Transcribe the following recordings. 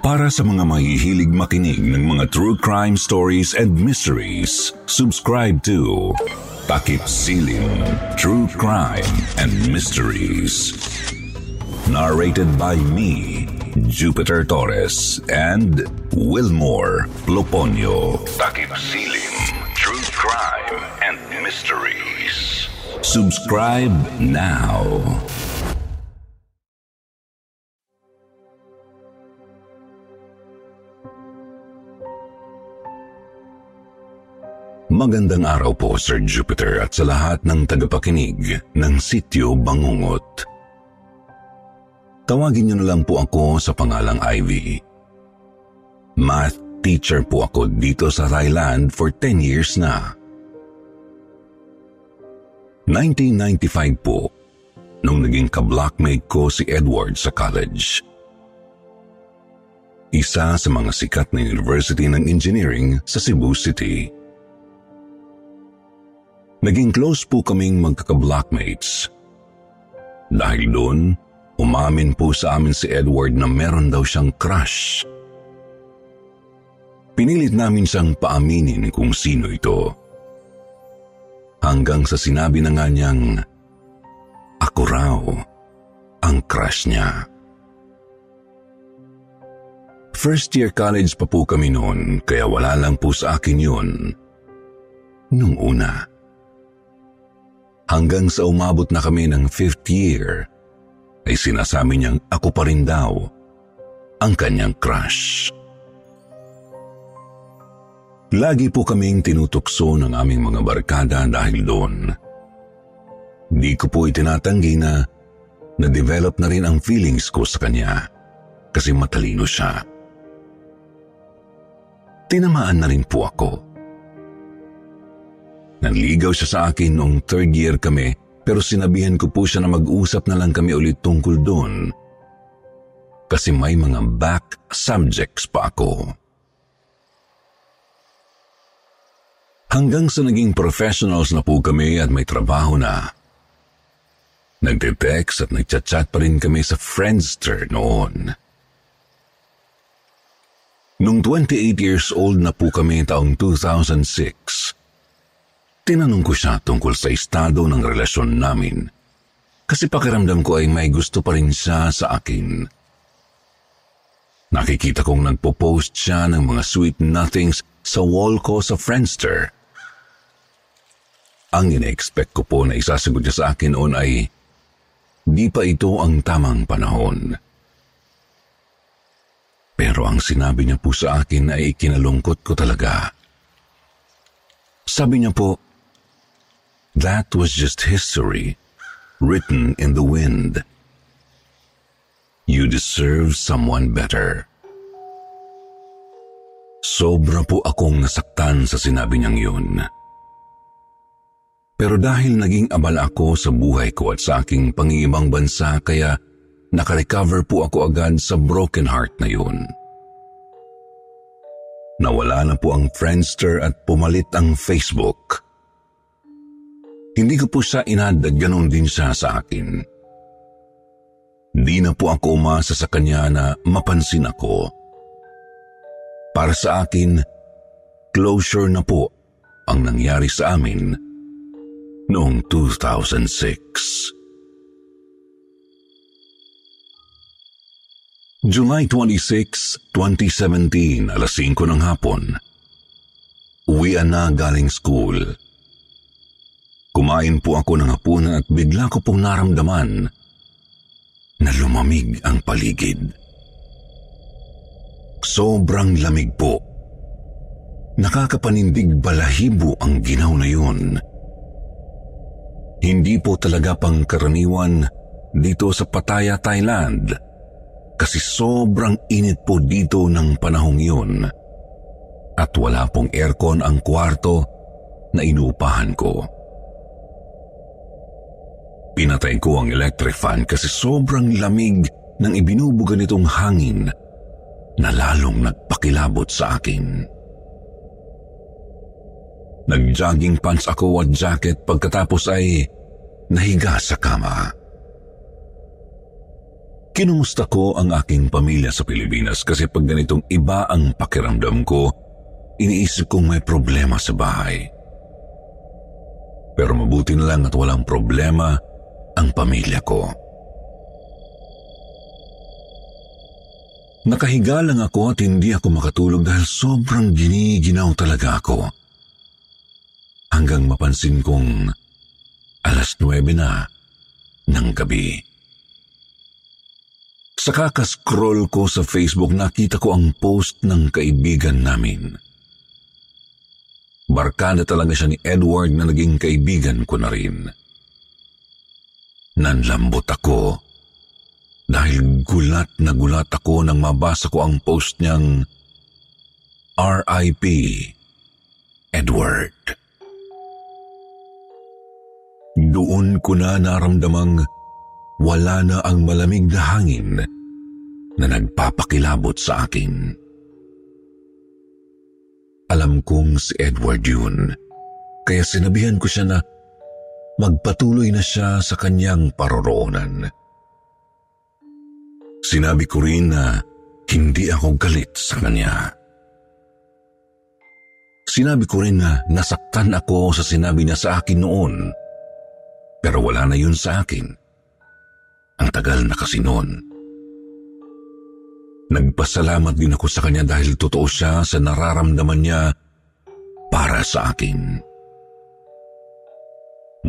Para sa mga mahihilig makinig ng mga true crime stories and mysteries, subscribe to Takip Silim True Crime and Mysteries. Narrated by me, Jupiter Torres and Wilmore Loponyo. Takip Silim True Crime and Mysteries. Subscribe now. Magandang araw po Sir Jupiter at sa lahat ng tagapakinig ng Sityo Bangungot. Tawagin niyo na lang po ako sa pangalang Ivy. Math teacher po ako dito sa Thailand for 10 years na. 1995 po, nung naging kablockmate ko si Edward sa college. Isa sa mga sikat na University ng Engineering sa Cebu City. Naging close po kaming magkaka-blockmates. Dahil doon, umamin po sa amin si Edward na meron daw siyang crush. Pinilit namin siyang paaminin kung sino ito. Hanggang sa sinabi na nga niyang, ako raw ang crush niya. First year college pa po kami noon kaya wala lang po sa akin yun nung una. Hanggang sa umabot na kami ng fifth year, ay sinasabi niyang ako pa rin daw ang kanyang crush. Lagi po kaming tinutukso ng aming mga barkada dahil doon. Di ko po itinatanggi na na-develop na rin ang feelings ko sa kanya kasi matalino siya. Tinamaan na rin po ako. Nanligaw siya sa akin noong third year kami pero sinabihan ko po siya na mag-usap na lang kami ulit tungkol doon kasi may mga back subjects pa ako. Hanggang sa naging professionals na po kami at may trabaho na. Nagte-text at nagchat-chat pa rin kami sa Friendster noon. Nung 28 years old na po kami taong 2006, Tinanong ko siya tungkol sa estado ng relasyon namin kasi pakiramdam ko ay may gusto pa rin siya sa akin. Nakikita kong nagpo-post siya ng mga sweet nothings sa wall ko sa Friendster. Ang ina-expect ko po na isasagot niya sa akin noon ay di pa ito ang tamang panahon. Pero ang sinabi niya po sa akin ay ikinalungkot ko talaga. Sabi niya po, That was just history, written in the wind. You deserve someone better. Sobra po akong nasaktan sa sinabi niyang yun. Pero dahil naging abala ako sa buhay ko at sa aking pangingibang bansa kaya nakarecover po ako agad sa broken heart na yun. Nawala na po ang Friendster at pumalit ang Facebook. Hindi ko po siya inad at ganun din siya sa akin. Di na po ako umasa sa kanya na mapansin ako. Para sa akin, closure na po ang nangyari sa amin noong 2006. July 26, 2017, alas 5 ng hapon. Uwian na galing school. Kumain po ako ng hapunan at bigla ko pong naramdaman na lumamig ang paligid. Sobrang lamig po. Nakakapanindig balahibo ang ginaw na yun. Hindi po talaga pangkaraniwan dito sa Pattaya, Thailand kasi sobrang init po dito ng panahong yun at wala pong aircon ang kwarto na inuupahan ko. Pinatay ko ang electric fan kasi sobrang lamig ng ibinubuga nitong hangin na lalong nagpakilabot sa akin. Nag-jogging pants ako at jacket pagkatapos ay nahiga sa kama. Kinumusta ko ang aking pamilya sa Pilipinas kasi pag ganitong iba ang pakiramdam ko, iniisip kong may problema sa bahay. Pero mabuti na lang at walang problema ang pamilya ko. Nakahiga lang ako at hindi ako makatulog dahil sobrang giniginaw talaga ako. Hanggang mapansin kong alas 9 na ng gabi. Sa kakascroll ko sa Facebook, nakita ko ang post ng kaibigan namin. Barkada talaga siya ni Edward na naging kaibigan ko na rin. Nanlambot ako dahil gulat na gulat ako nang mabasa ko ang post niyang R.I.P. Edward. Doon ko na naramdamang wala na ang malamig na hangin na nagpapakilabot sa akin. Alam kong si Edward yun, kaya sinabihan ko siya na magpatuloy na siya sa kanyang paroroonan. Sinabi ko rin na hindi ako galit sa kanya. Sinabi ko rin na nasaktan ako sa sinabi niya sa akin noon. Pero wala na yun sa akin. Ang tagal na kasi noon. Nagpasalamat din ako sa kanya dahil totoo siya sa nararamdaman niya para sa akin.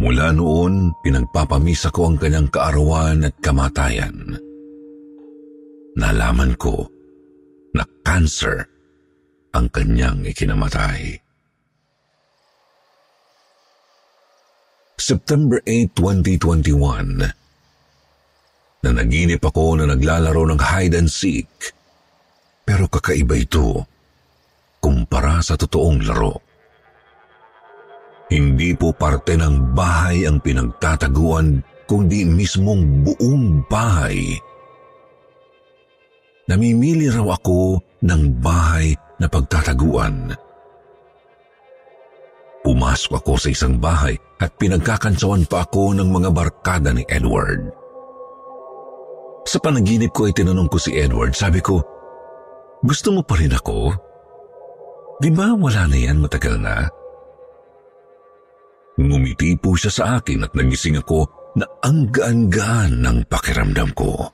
Mula noon, pinagpapamisa ko ang kanyang kaarawan at kamatayan nalaman ko na cancer ang kanyang ikinamatay. September 8, 2021 na naginip ako na naglalaro ng hide and seek pero kakaiba ito kumpara sa totoong laro. Hindi po parte ng bahay ang pinagtataguan kundi mismong buong bahay namimili raw ako ng bahay na pagtataguan. Pumasok ako sa isang bahay at pinagkakantsawan pa ako ng mga barkada ni Edward. Sa panaginip ko ay tinanong ko si Edward, sabi ko, gusto mo pa rin ako? Di ba wala na yan matagal na? Ngumiti po siya sa akin at nagising ako na ang gaan-gaan ng pakiramdam ko.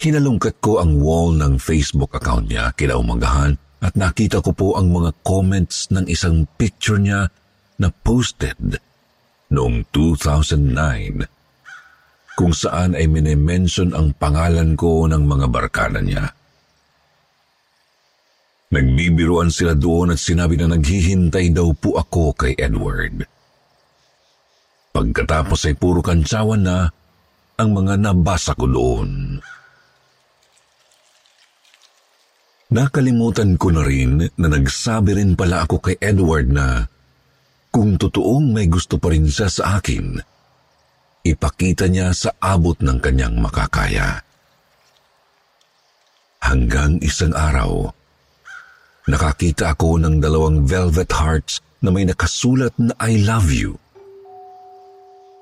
Hinalungkat ko ang wall ng Facebook account niya kinaumagahan at nakita ko po ang mga comments ng isang picture niya na posted noong 2009 kung saan ay minimension ang pangalan ko ng mga barkada niya. Nagbibiruan sila doon at sinabi na naghihintay daw po ako kay Edward. Pagkatapos ay puro kantsawan na ang mga nabasa ko doon. Nakalimutan ko na rin na nagsabi rin pala ako kay Edward na kung totoong may gusto pa rin siya sa akin, ipakita niya sa abot ng kanyang makakaya. Hanggang isang araw, nakakita ako ng dalawang velvet hearts na may nakasulat na I love you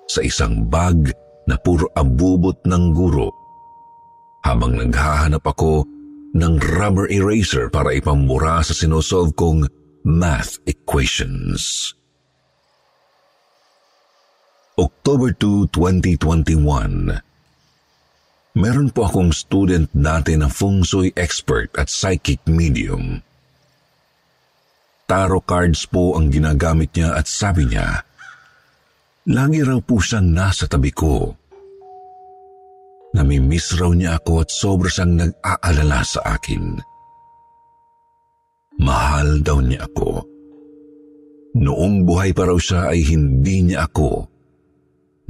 sa isang bag na puro abubot ng guro. Habang naghahanap ako ng rubber eraser para ipambura sa sinosolve kong math equations. October 2, 2021 Meron po akong student dati na feng shui expert at psychic medium. Tarot cards po ang ginagamit niya at sabi niya, lagi raw po siyang nasa tabi ko Namimiss raw niya ako at sobra siyang nag-aalala sa akin. Mahal daw niya ako. noong buhay pa raw siya ay hindi niya ako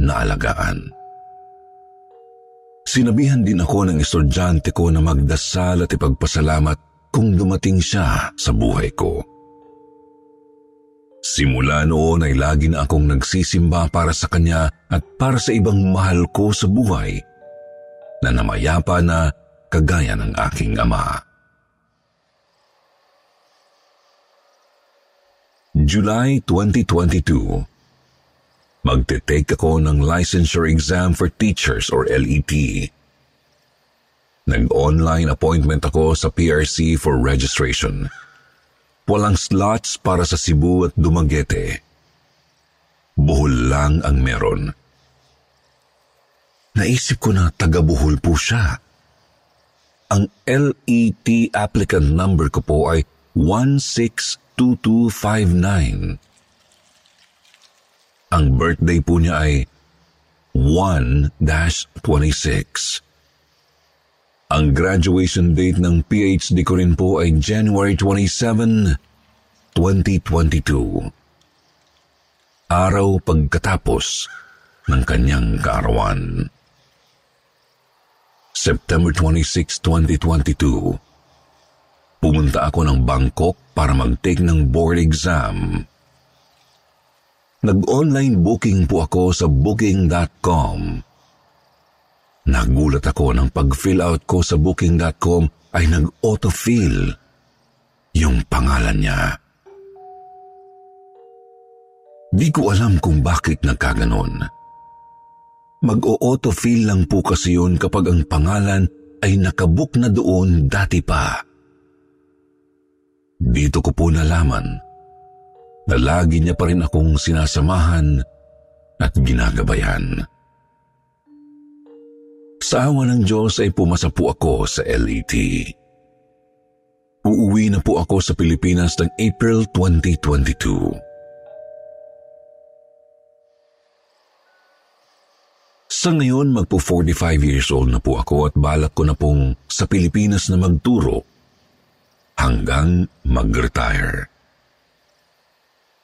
naalagaan. Sinabihan din ako ng estudyante ko na magdasal at ipagpasalamat kung dumating siya sa buhay ko. Simula noon ay lagi na akong nagsisimba para sa kanya at para sa ibang mahal ko sa buhay na namayapa na kagaya ng aking ama. July 2022 Magte-take ako ng licensure exam for teachers or LET. Nag-online appointment ako sa PRC for registration. Walang slots para sa Cebu at Dumaguete. Buhol lang ang meron. Naisip ko na taga-Buhol po siya. Ang LET applicant number ko po ay 162259. Ang birthday po niya ay 1-26. Ang graduation date ng PhD ko rin po ay January 27, 2022. Araw pagkatapos ng kanyang kaarawan. September 26, 2022. Pumunta ako ng Bangkok para mag-take ng board exam. Nag-online booking po ako sa booking.com. Nagulat ako nang pag-fill out ko sa booking.com ay nag-autofill yung pangalan niya. Di ko alam kung bakit nagkaganon. Mag-o-autofill lang po kasi yun kapag ang pangalan ay nakabook na doon dati pa. Dito ko po nalaman na lagi niya pa rin akong sinasamahan at ginagabayan. Sa awa ng Diyos ay pumasa po ako sa LET. Uuwi na po ako sa Pilipinas ng April 2022. Sa ngayon, magpo 45 years old na po ako at balak ko na pong sa Pilipinas na magturo hanggang mag-retire.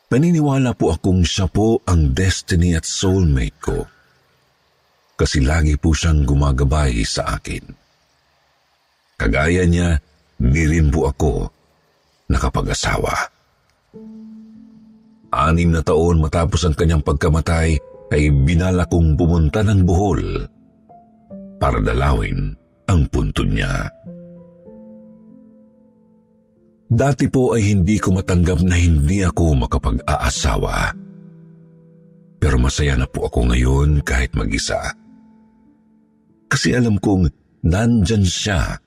Naniniwala po akong siya po ang destiny at soulmate ko. Kasi lagi po siyang gumagabay sa akin. Kagaya niya, di rin po ako nakapag-asawa. Anim na taon matapos ang kanyang pagkamatay ay binala kong pumunta ng Bohol para dalawin ang puntod niya. Dati po ay hindi ko matanggap na hindi ako makapag-aasawa. Pero masaya na po ako ngayon kahit mag-isa. Kasi alam kong nandyan siya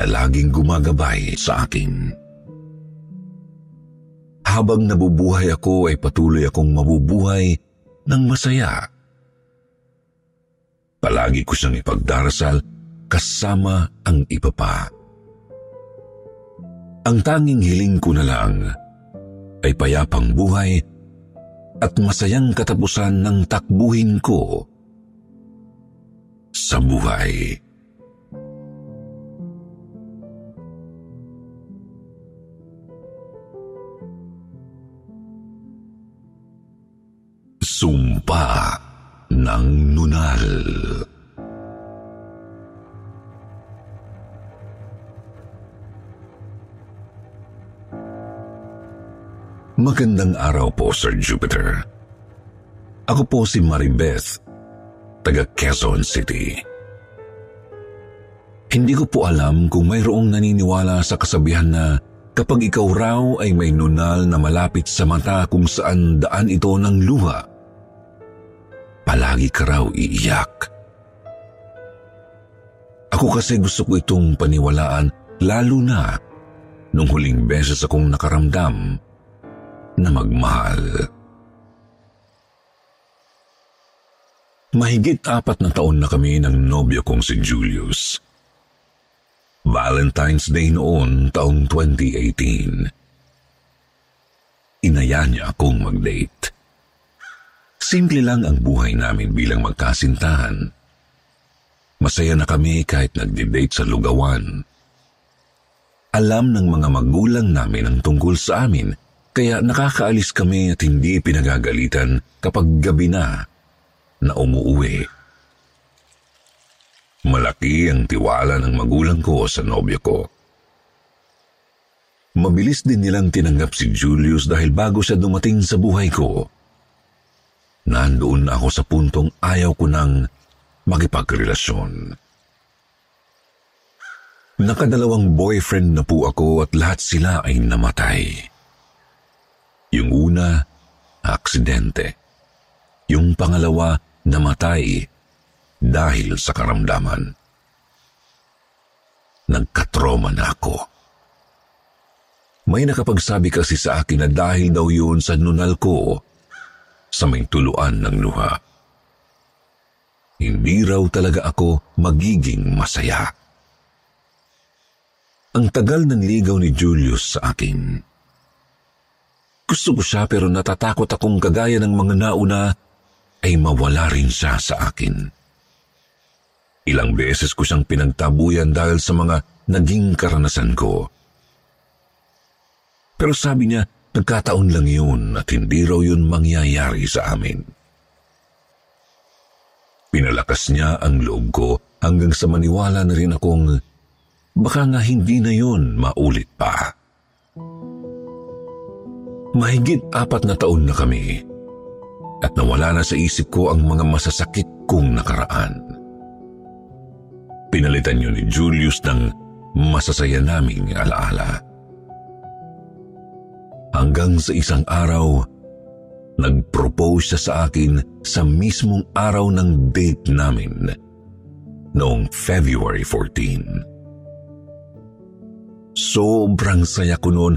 na laging gumagabay sa akin. Habang nabubuhay ako ay patuloy akong mabubuhay ng masaya. Palagi ko siyang ipagdarasal kasama ang iba pa. Ang tanging hiling ko na lang ay payapang buhay at masayang katapusan ng takbuhin ko sa buhay. Sumpa ng Nunal Magandang araw po, Sir Jupiter. Ako po si Maribeth, taga Quezon City. Hindi ko po alam kung mayroong naniniwala sa kasabihan na kapag ikaw raw ay may nunal na malapit sa mata kung saan daan ito ng luha, palagi ka raw iiyak. Ako kasi gusto ko itong paniwalaan lalo na nung huling beses akong nakaramdam na magmahal. Mahigit apat na taon na kami ng nobyo kong si Julius. Valentine's Day noon taong 2018. Inaya niya akong mag-date. Simple lang ang buhay namin bilang magkasintahan. Masaya na kami kahit nagde-date sa lugawan. Alam ng mga magulang namin ang tungkol sa amin Kaya nakakaalis kami at hindi pinagagalitan kapag gabi na na umuuwi. Malaki ang tiwala ng magulang ko sa nobyo ko. Mabilis din nilang tinanggap si Julius dahil bago siya dumating sa buhay ko, nandoon na ako sa puntong ayaw ko nang makipagrelasyon. Nakadalawang boyfriend na po ako at lahat sila ay namatay. Yung una, aksidente. Yung pangalawa, namatay dahil sa karamdaman. Nagkatroma na ako. May nakapagsabi kasi sa akin na dahil daw yun sa nunal ko sa may tuluan ng luha. Hindi raw talaga ako magiging masaya. Ang tagal ng ligaw ni Julius sa akin. Gusto ko siya pero natatakot akong kagaya ng mga nauna ay mawala rin siya sa akin. Ilang beses ko siyang pinagtabuyan dahil sa mga naging karanasan ko. Pero sabi niya, nagkataon lang yun at hindi raw yun mangyayari sa amin. Pinalakas niya ang loob ko hanggang sa maniwala na rin akong baka nga hindi na yun maulit pa. Mahigit apat na taon na kami at nawala na sa isip ko ang mga masasakit kong nakaraan. Pinalitan niyo ni Julius ng masasaya naming alaala. Hanggang sa isang araw, nag-propose siya sa akin sa mismong araw ng date namin noong February 14. Sobrang saya ko noon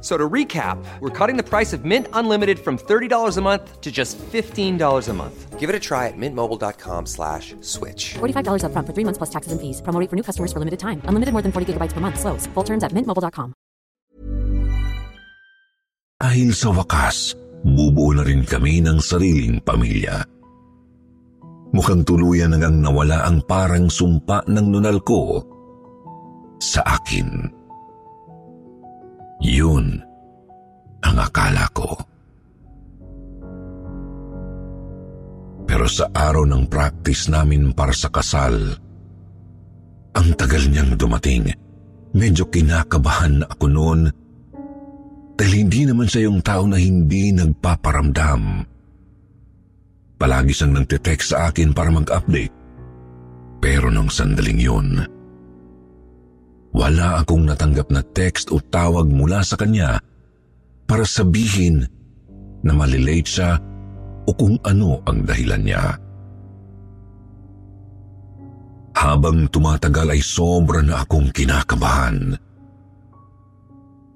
So to recap, we're cutting the price of Mint Unlimited from $30 a month to just $15 a month. Give it a try at mintmobile.com slash switch. $45 up front for three months plus taxes and fees. Promo rate for new customers for limited time. Unlimited more than 40 gigabytes per month. Slows. Full terms at mintmobile.com. Dahil sa wakas, bubuo na rin kami ng sariling pamilya. Mukhang tuluyan nang nawala ang parang sumpa ng nunal ko sa akin. Yun ang akala ko. Pero sa araw ng practice namin para sa kasal, ang tagal niyang dumating. Medyo kinakabahan na ako noon dahil hindi naman siya yung tao na hindi nagpaparamdam. Palagi siyang nagtitext sa akin para mag-update. Pero nung sandaling yun, wala akong natanggap na text o tawag mula sa kanya para sabihin na malilate siya o kung ano ang dahilan niya. Habang tumatagal ay sobra na akong kinakabahan.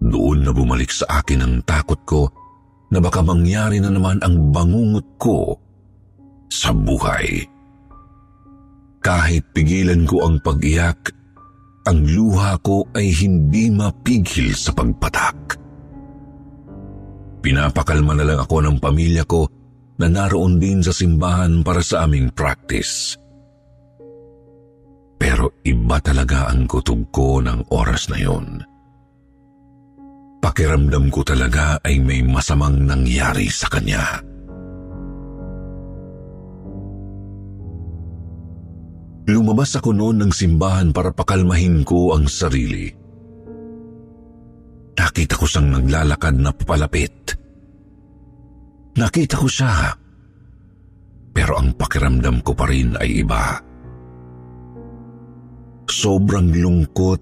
Doon na bumalik sa akin ang takot ko na baka mangyari na naman ang bangungot ko sa buhay. Kahit pigilan ko ang pag-iyak, ang luha ko ay hindi mapigil sa pagpatak. Pinapakalma na lang ako ng pamilya ko na naroon din sa simbahan para sa aming practice. Pero iba talaga ang kutob ko ng oras na yon. Pakiramdam ko talaga ay may masamang nangyari sa kanya. Lumabas ako noon ng simbahan para pakalmahin ko ang sarili. Nakita ko siyang naglalakad na papalapit. Nakita ko siya. Pero ang pakiramdam ko pa rin ay iba. Sobrang lungkot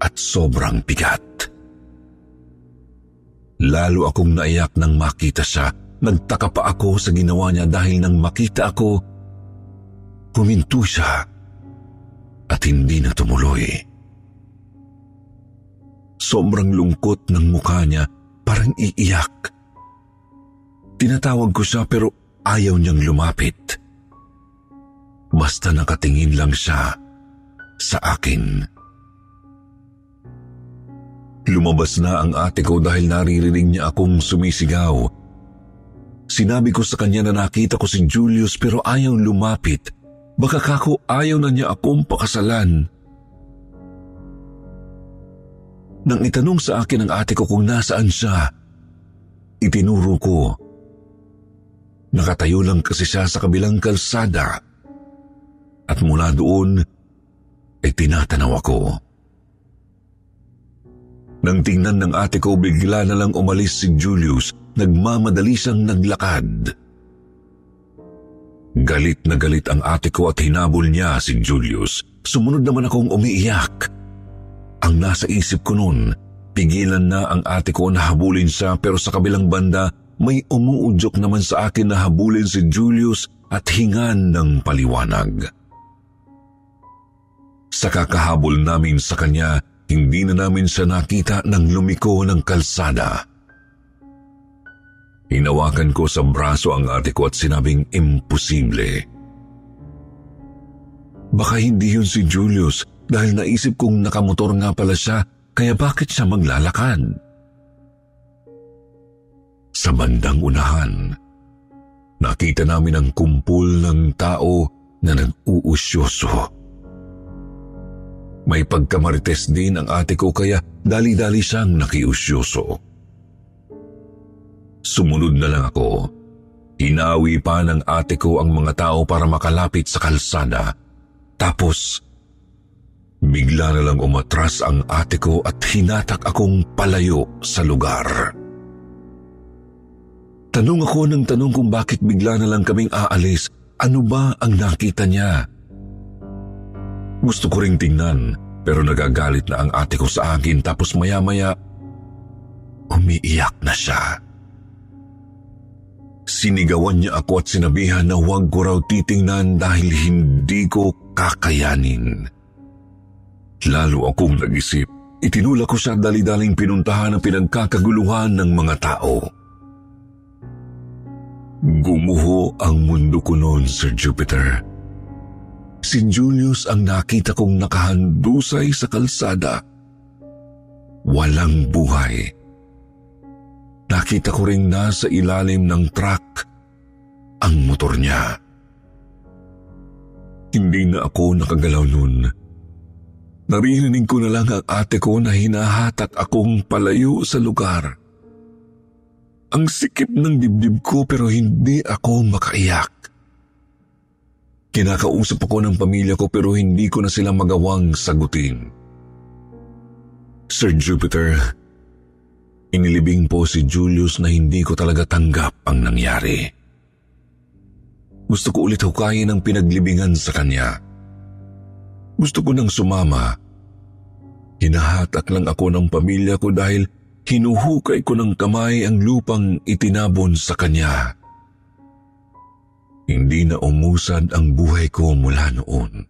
at sobrang bigat. Lalo akong naiyak nang makita siya. Nagtaka pa ako sa ginawa niya dahil nang makita ako, huminto siya at hindi na tumuloy. Sobrang lungkot ng mukha niya, parang iiyak. Tinatawag ko siya pero ayaw niyang lumapit. Basta nakatingin lang siya sa akin. Lumabas na ang ate ko dahil naririnig niya akong sumisigaw. Sinabi ko sa kanya na nakita ko si Julius pero ayaw lumapit. Baka kako ayaw na niya akong pakasalan. Nang itanong sa akin ng ate ko kung nasaan siya, itinuro ko Nakatayo lang kasi siya sa kabilang kalsada at mula doon ay tinatanaw ako. Nang tingnan ng ate ko, bigla na lang umalis si Julius. Nagmamadali siyang naglakad. Galit na galit ang ate ko at hinabol niya si Julius. Sumunod naman akong umiiyak. Ang nasa isip ko noon, pigilan na ang ate ko na habulin siya pero sa kabilang banda may umuudyok naman sa akin na habulin si Julius at hingan ng paliwanag. Sa kakahabol namin sa kanya, hindi na namin siya nakita nang lumiko ng kalsada. Hinawakan ko sa braso ang ate ko at sinabing imposible. Baka hindi yun si Julius dahil naisip kong nakamotor nga pala siya kaya bakit siya maglalakad? Sa bandang unahan, nakita namin ang kumpul ng tao na nag-uusyoso. May pagkamarites din ang ate ko kaya dali-dali siyang nakiusyoso. Sumunod na lang ako. Hinawi pa ng ate ko ang mga tao para makalapit sa kalsada. Tapos, bigla na lang umatras ang ate ko at hinatak akong palayo sa lugar. Tanong ako ng tanong kung bakit bigla na lang kaming aalis. Ano ba ang nakita niya? Gusto ko ring tingnan pero nagagalit na ang ate ko sa akin tapos maya-maya umiiyak na siya. Sinigawan niya ako at sinabihan na huwag ko raw titingnan dahil hindi ko kakayanin. Lalo akong nag-isip. Itinulak ko siya dali-daling pinuntahan ang pinagkakaguluhan ng mga tao. Gumuho ang mundo ko noon, Sir Jupiter. Si Julius ang nakita kong nakahandusay sa kalsada. Walang buhay. Nakita ko ring nasa ilalim ng truck ang motor niya. Hindi na ako nakagalaw noon. Naririnig ko na lang ang ate ko na hinahatak akong palayo sa lugar. Ang sikip ng dibdib ko pero hindi ako makaiyak. Kinakausap ako ng pamilya ko pero hindi ko na sila magawang sagutin. Sir Jupiter, inilibing po si Julius na hindi ko talaga tanggap ang nangyari. Gusto ko ulit hukayin ang pinaglibingan sa kanya. Gusto ko nang sumama. Hinahatak lang ako ng pamilya ko dahil Hinuhukay ko ng kamay ang lupang itinabon sa kanya. Hindi na umusad ang buhay ko mula noon.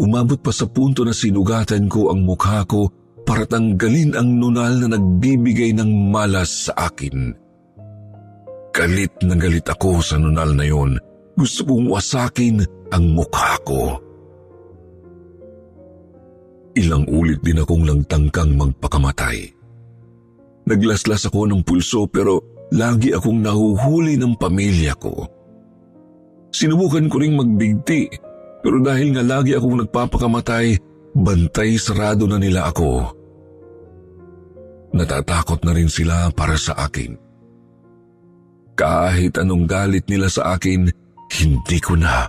Umabot pa sa punto na sinugatan ko ang mukha ko para tanggalin ang nunal na nagbibigay ng malas sa akin. Galit na galit ako sa nunal na yon. Gusto kong wasakin ang mukha ko. Ilang ulit din akong langtangkang magpakamatay. Naglaslas ako ng pulso pero lagi akong nahuhuli ng pamilya ko. Sinubukan ko ring magbigti pero dahil nga lagi akong nagpapakamatay, bantay sarado na nila ako. Natatakot na rin sila para sa akin. Kahit anong galit nila sa akin, hindi ko na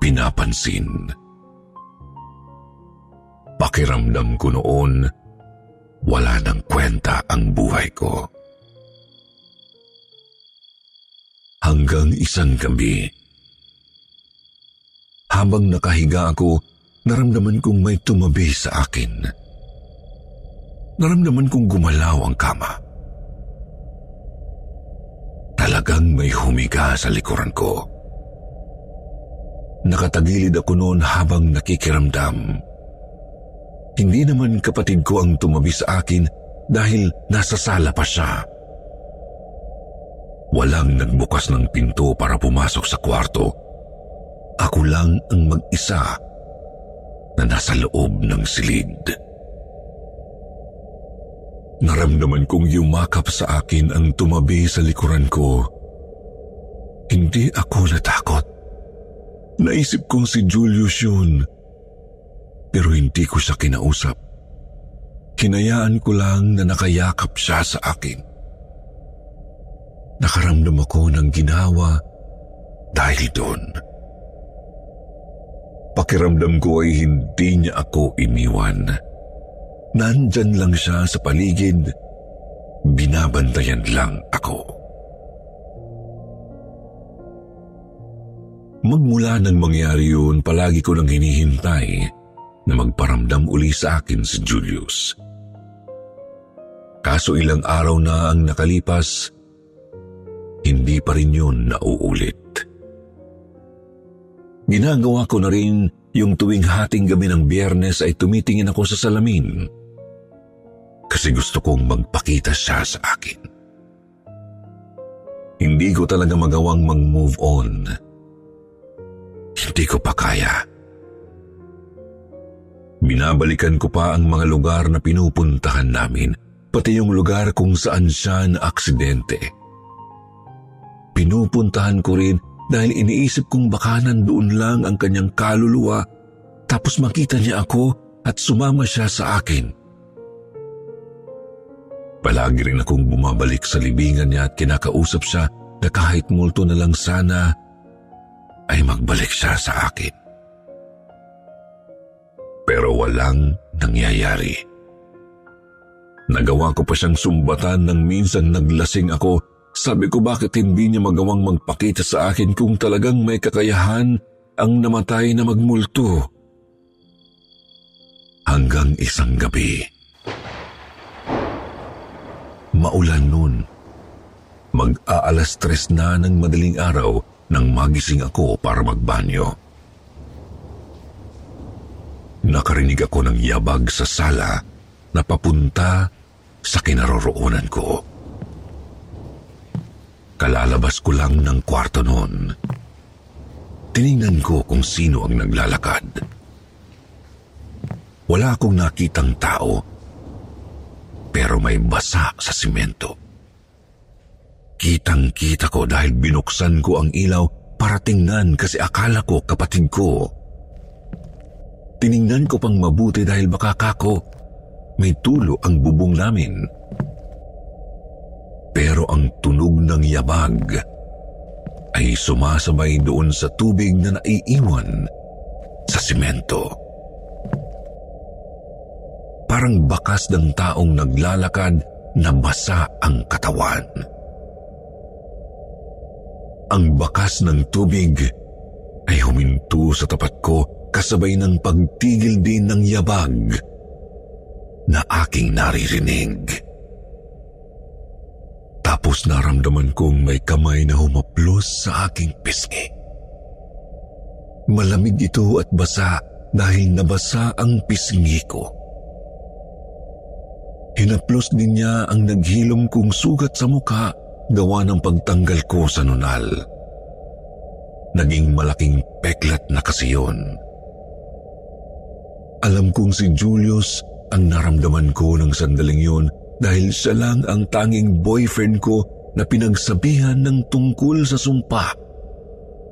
pinapansin. Pakiramdam ko noon, wala nang kwenta ang buhay ko. Hanggang isang gabi, habang nakahiga ako, naramdaman kong may tumabi sa akin. Naramdaman kong gumalaw ang kama. Talagang may humiga sa likuran ko. Nakatagilid ako noon habang nakikiramdam. Hindi naman kapatid ko ang tumabi sa akin dahil nasa sala pa siya. Walang nagbukas ng pinto para pumasok sa kwarto. Ako lang ang mag-isa na nasa loob ng silid. Naramdaman kong yumakap sa akin ang tumabi sa likuran ko. Hindi ako natakot. Naisip kong si Julius yun. Pero hindi ko siya kinausap. Kinayaan ko lang na nakayakap siya sa akin. Nakaramdam ako ng ginawa dahil doon. Pakiramdam ko ay hindi niya ako iniwan. Nandyan lang siya sa paligid. Binabantayan lang ako. Magmula nang mangyari yun, palagi ko nang hinihintay na magparamdam uli sa akin si Julius. Kaso ilang araw na ang nakalipas, hindi pa rin yun nauulit. Ginagawa ko na rin yung tuwing hating gabi ng biyernes ay tumitingin ako sa salamin kasi gusto kong magpakita siya sa akin. Hindi ko talaga magawang mag-move on. Hindi ko pa kaya. Binabalikan ko pa ang mga lugar na pinupuntahan namin, pati yung lugar kung saan siya na aksidente. Pinupuntahan ko rin dahil iniisip kong baka nandoon lang ang kanyang kaluluwa tapos makita niya ako at sumama siya sa akin. Palagi rin akong bumabalik sa libingan niya at kinakausap siya na kahit multo na lang sana ay magbalik siya sa akin. Pero walang nangyayari. Nagawa ko pa siyang sumbatan nang minsan naglasing ako sabi ko bakit hindi niya magawang magpakita sa akin kung talagang may kakayahan ang namatay na magmulto. Hanggang isang gabi. Maulan noon. Mag-aalas tres na ng madaling araw nang magising ako para magbanyo. Nakarinig ako ng yabag sa sala na papunta sa kinaroroonan ko. Kalalabas ko lang ng kwarto noon. Tiningnan ko kung sino ang naglalakad. Wala akong nakitang tao, pero may basa sa simento. Kitang-kita ko dahil binuksan ko ang ilaw para tingnan kasi akala ko kapatid ko. Tiningnan ko pang mabuti dahil baka kako may tulo ang bubong namin. Pero ang tunog ng yabag ay sumasabay doon sa tubig na naiiwan sa simento. Parang bakas ng taong naglalakad na basa ang katawan. Ang bakas ng tubig ay huminto sa tapat ko kasabay ng pagtigil din ng yabag na aking naririnig. Tapos naramdaman kong may kamay na humaplos sa aking pisngi. Malamig ito at basa dahil nabasa ang pisngi ko. Hinaplos din niya ang naghilom kong sugat sa muka gawa ng pagtanggal ko sa nunal. Naging malaking peklat na kasi yun. Alam kong si Julius ang naramdaman ko ng sandaling yun dahil siya lang ang tanging boyfriend ko na pinagsabihan ng tungkol sa sumpa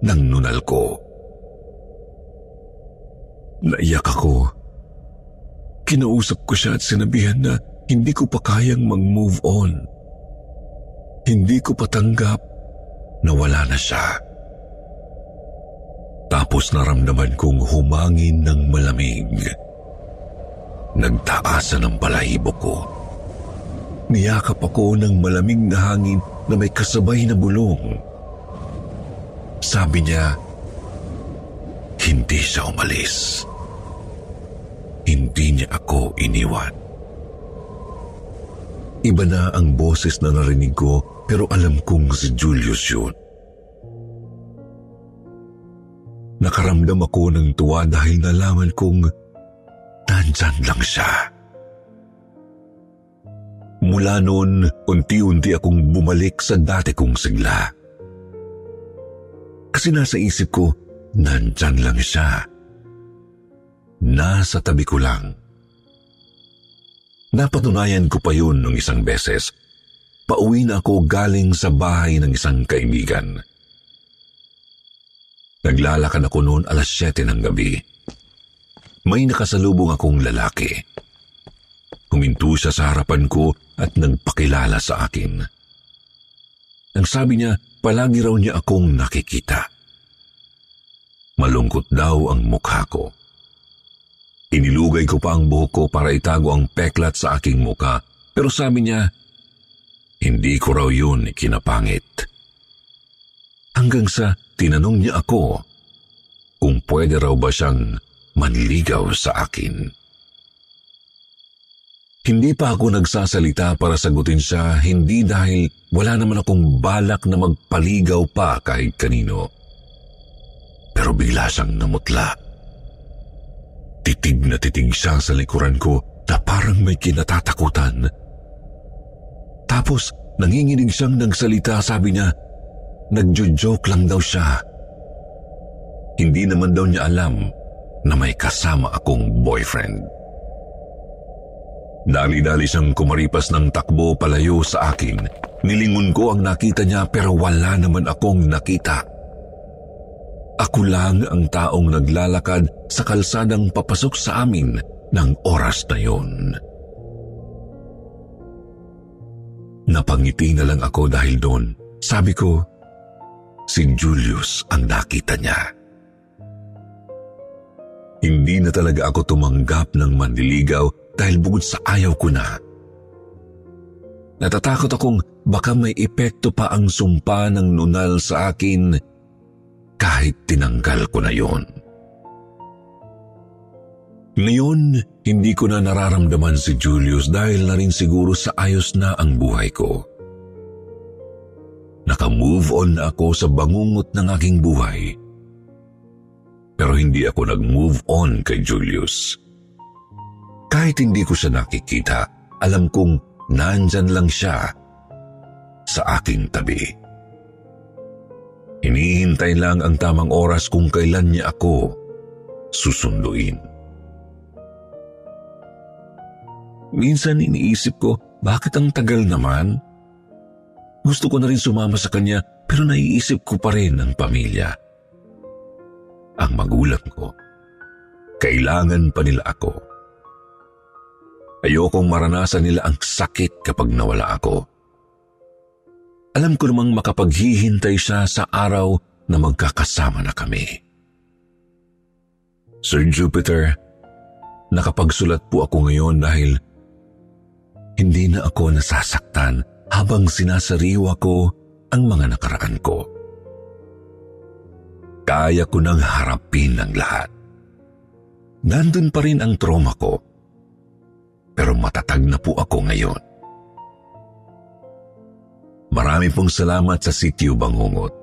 ng nunal ko. Naiyak ako. Kinausap ko siya at sinabihan na hindi ko pa kayang mag-move on. Hindi ko patanggap na wala na siya. Tapos naramdaman kong humangin ng malamig. Nagtaasan ang balahibo ko. Niyakap ako ng malamig na hangin na may kasabay na bulong. Sabi niya, hindi siya umalis. Hindi niya ako iniwan. Iba na ang boses na narinig ko pero alam kong si Julius yun. Nakaramdam ako ng tuwa dahil nalaman kong nandyan lang siya. Mula noon, unti-unti akong bumalik sa dati kong sigla. Kasi nasa isip ko, nandyan lang siya. Nasa tabi ko lang. Napatunayan ko pa yun ng isang beses. Pauwi na ako galing sa bahay ng isang kaibigan. Naglalakad ako noon alas 7 ng gabi. May nakasalubong akong lalaki. Huminto siya sa harapan ko at nagpakilala sa akin. Ang sabi niya, palagi raw niya akong nakikita. Malungkot daw ang mukha ko. Inilugay ko pa ang buhok ko para itago ang peklat sa aking muka, pero sabi niya, hindi ko raw yun kinapangit. Hanggang sa tinanong niya ako kung pwede raw ba siyang manligaw sa akin. Hindi pa ako nagsasalita para sagutin siya, hindi dahil wala naman akong balak na magpaligaw pa kahit kanino. Pero bigla siyang namutla. Titig na titig siya sa likuran ko na parang may kinatatakutan. Tapos nanginginig siyang nagsalita sabi niya, nagjo-joke lang daw siya. Hindi naman daw niya alam na may kasama akong boyfriend. Dali-dali siyang kumaripas ng takbo palayo sa akin. Nilingon ko ang nakita niya pero wala naman akong nakita. Ako lang ang taong naglalakad sa kalsadang papasok sa amin ng oras na yon. Napangiti na lang ako dahil doon. Sabi ko, si Julius ang nakita niya. Hindi na talaga ako tumanggap ng manliligaw dahil bukod sa ayaw ko na. Natatakot akong baka may epekto pa ang sumpa ng nunal sa akin kahit tinanggal ko na yon. Ngayon, hindi ko na nararamdaman si Julius dahil na rin siguro sa ayos na ang buhay ko. Naka-move on na ako sa bangungot ng aking buhay. Pero hindi ako nag-move on kay Julius. Kahit hindi ko siya nakikita, alam kong nandyan lang siya sa aking tabi. Hinihintay lang ang tamang oras kung kailan niya ako susunduin. Minsan iniisip ko, bakit ang tagal naman? Gusto ko na rin sumama sa kanya pero naiisip ko pa rin ang pamilya. Ang magulang ko. Kailangan pa nila ako. Ayokong maranasan nila ang sakit kapag nawala ako. Alam ko namang makapaghihintay siya sa araw na magkakasama na kami. Sir Jupiter, nakapagsulat po ako ngayon dahil hindi na ako nasasaktan habang sinasariwa ko ang mga nakaraan ko. Kaya ko nang harapin ang lahat. Nandun pa rin ang trauma ko, pero matatag na po ako ngayon. Marami pong salamat sa sityo Bangungot.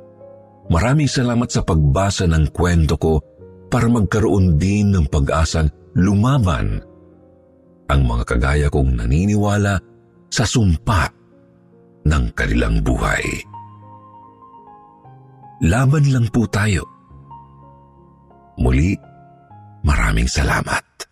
Maraming salamat sa pagbasa ng kwento ko para magkaroon din ng pag-asang lumaban ang mga kagaya kong naniniwala sa sumpa ng kanilang buhay. Laban lang po tayo. Muli, maraming salamat.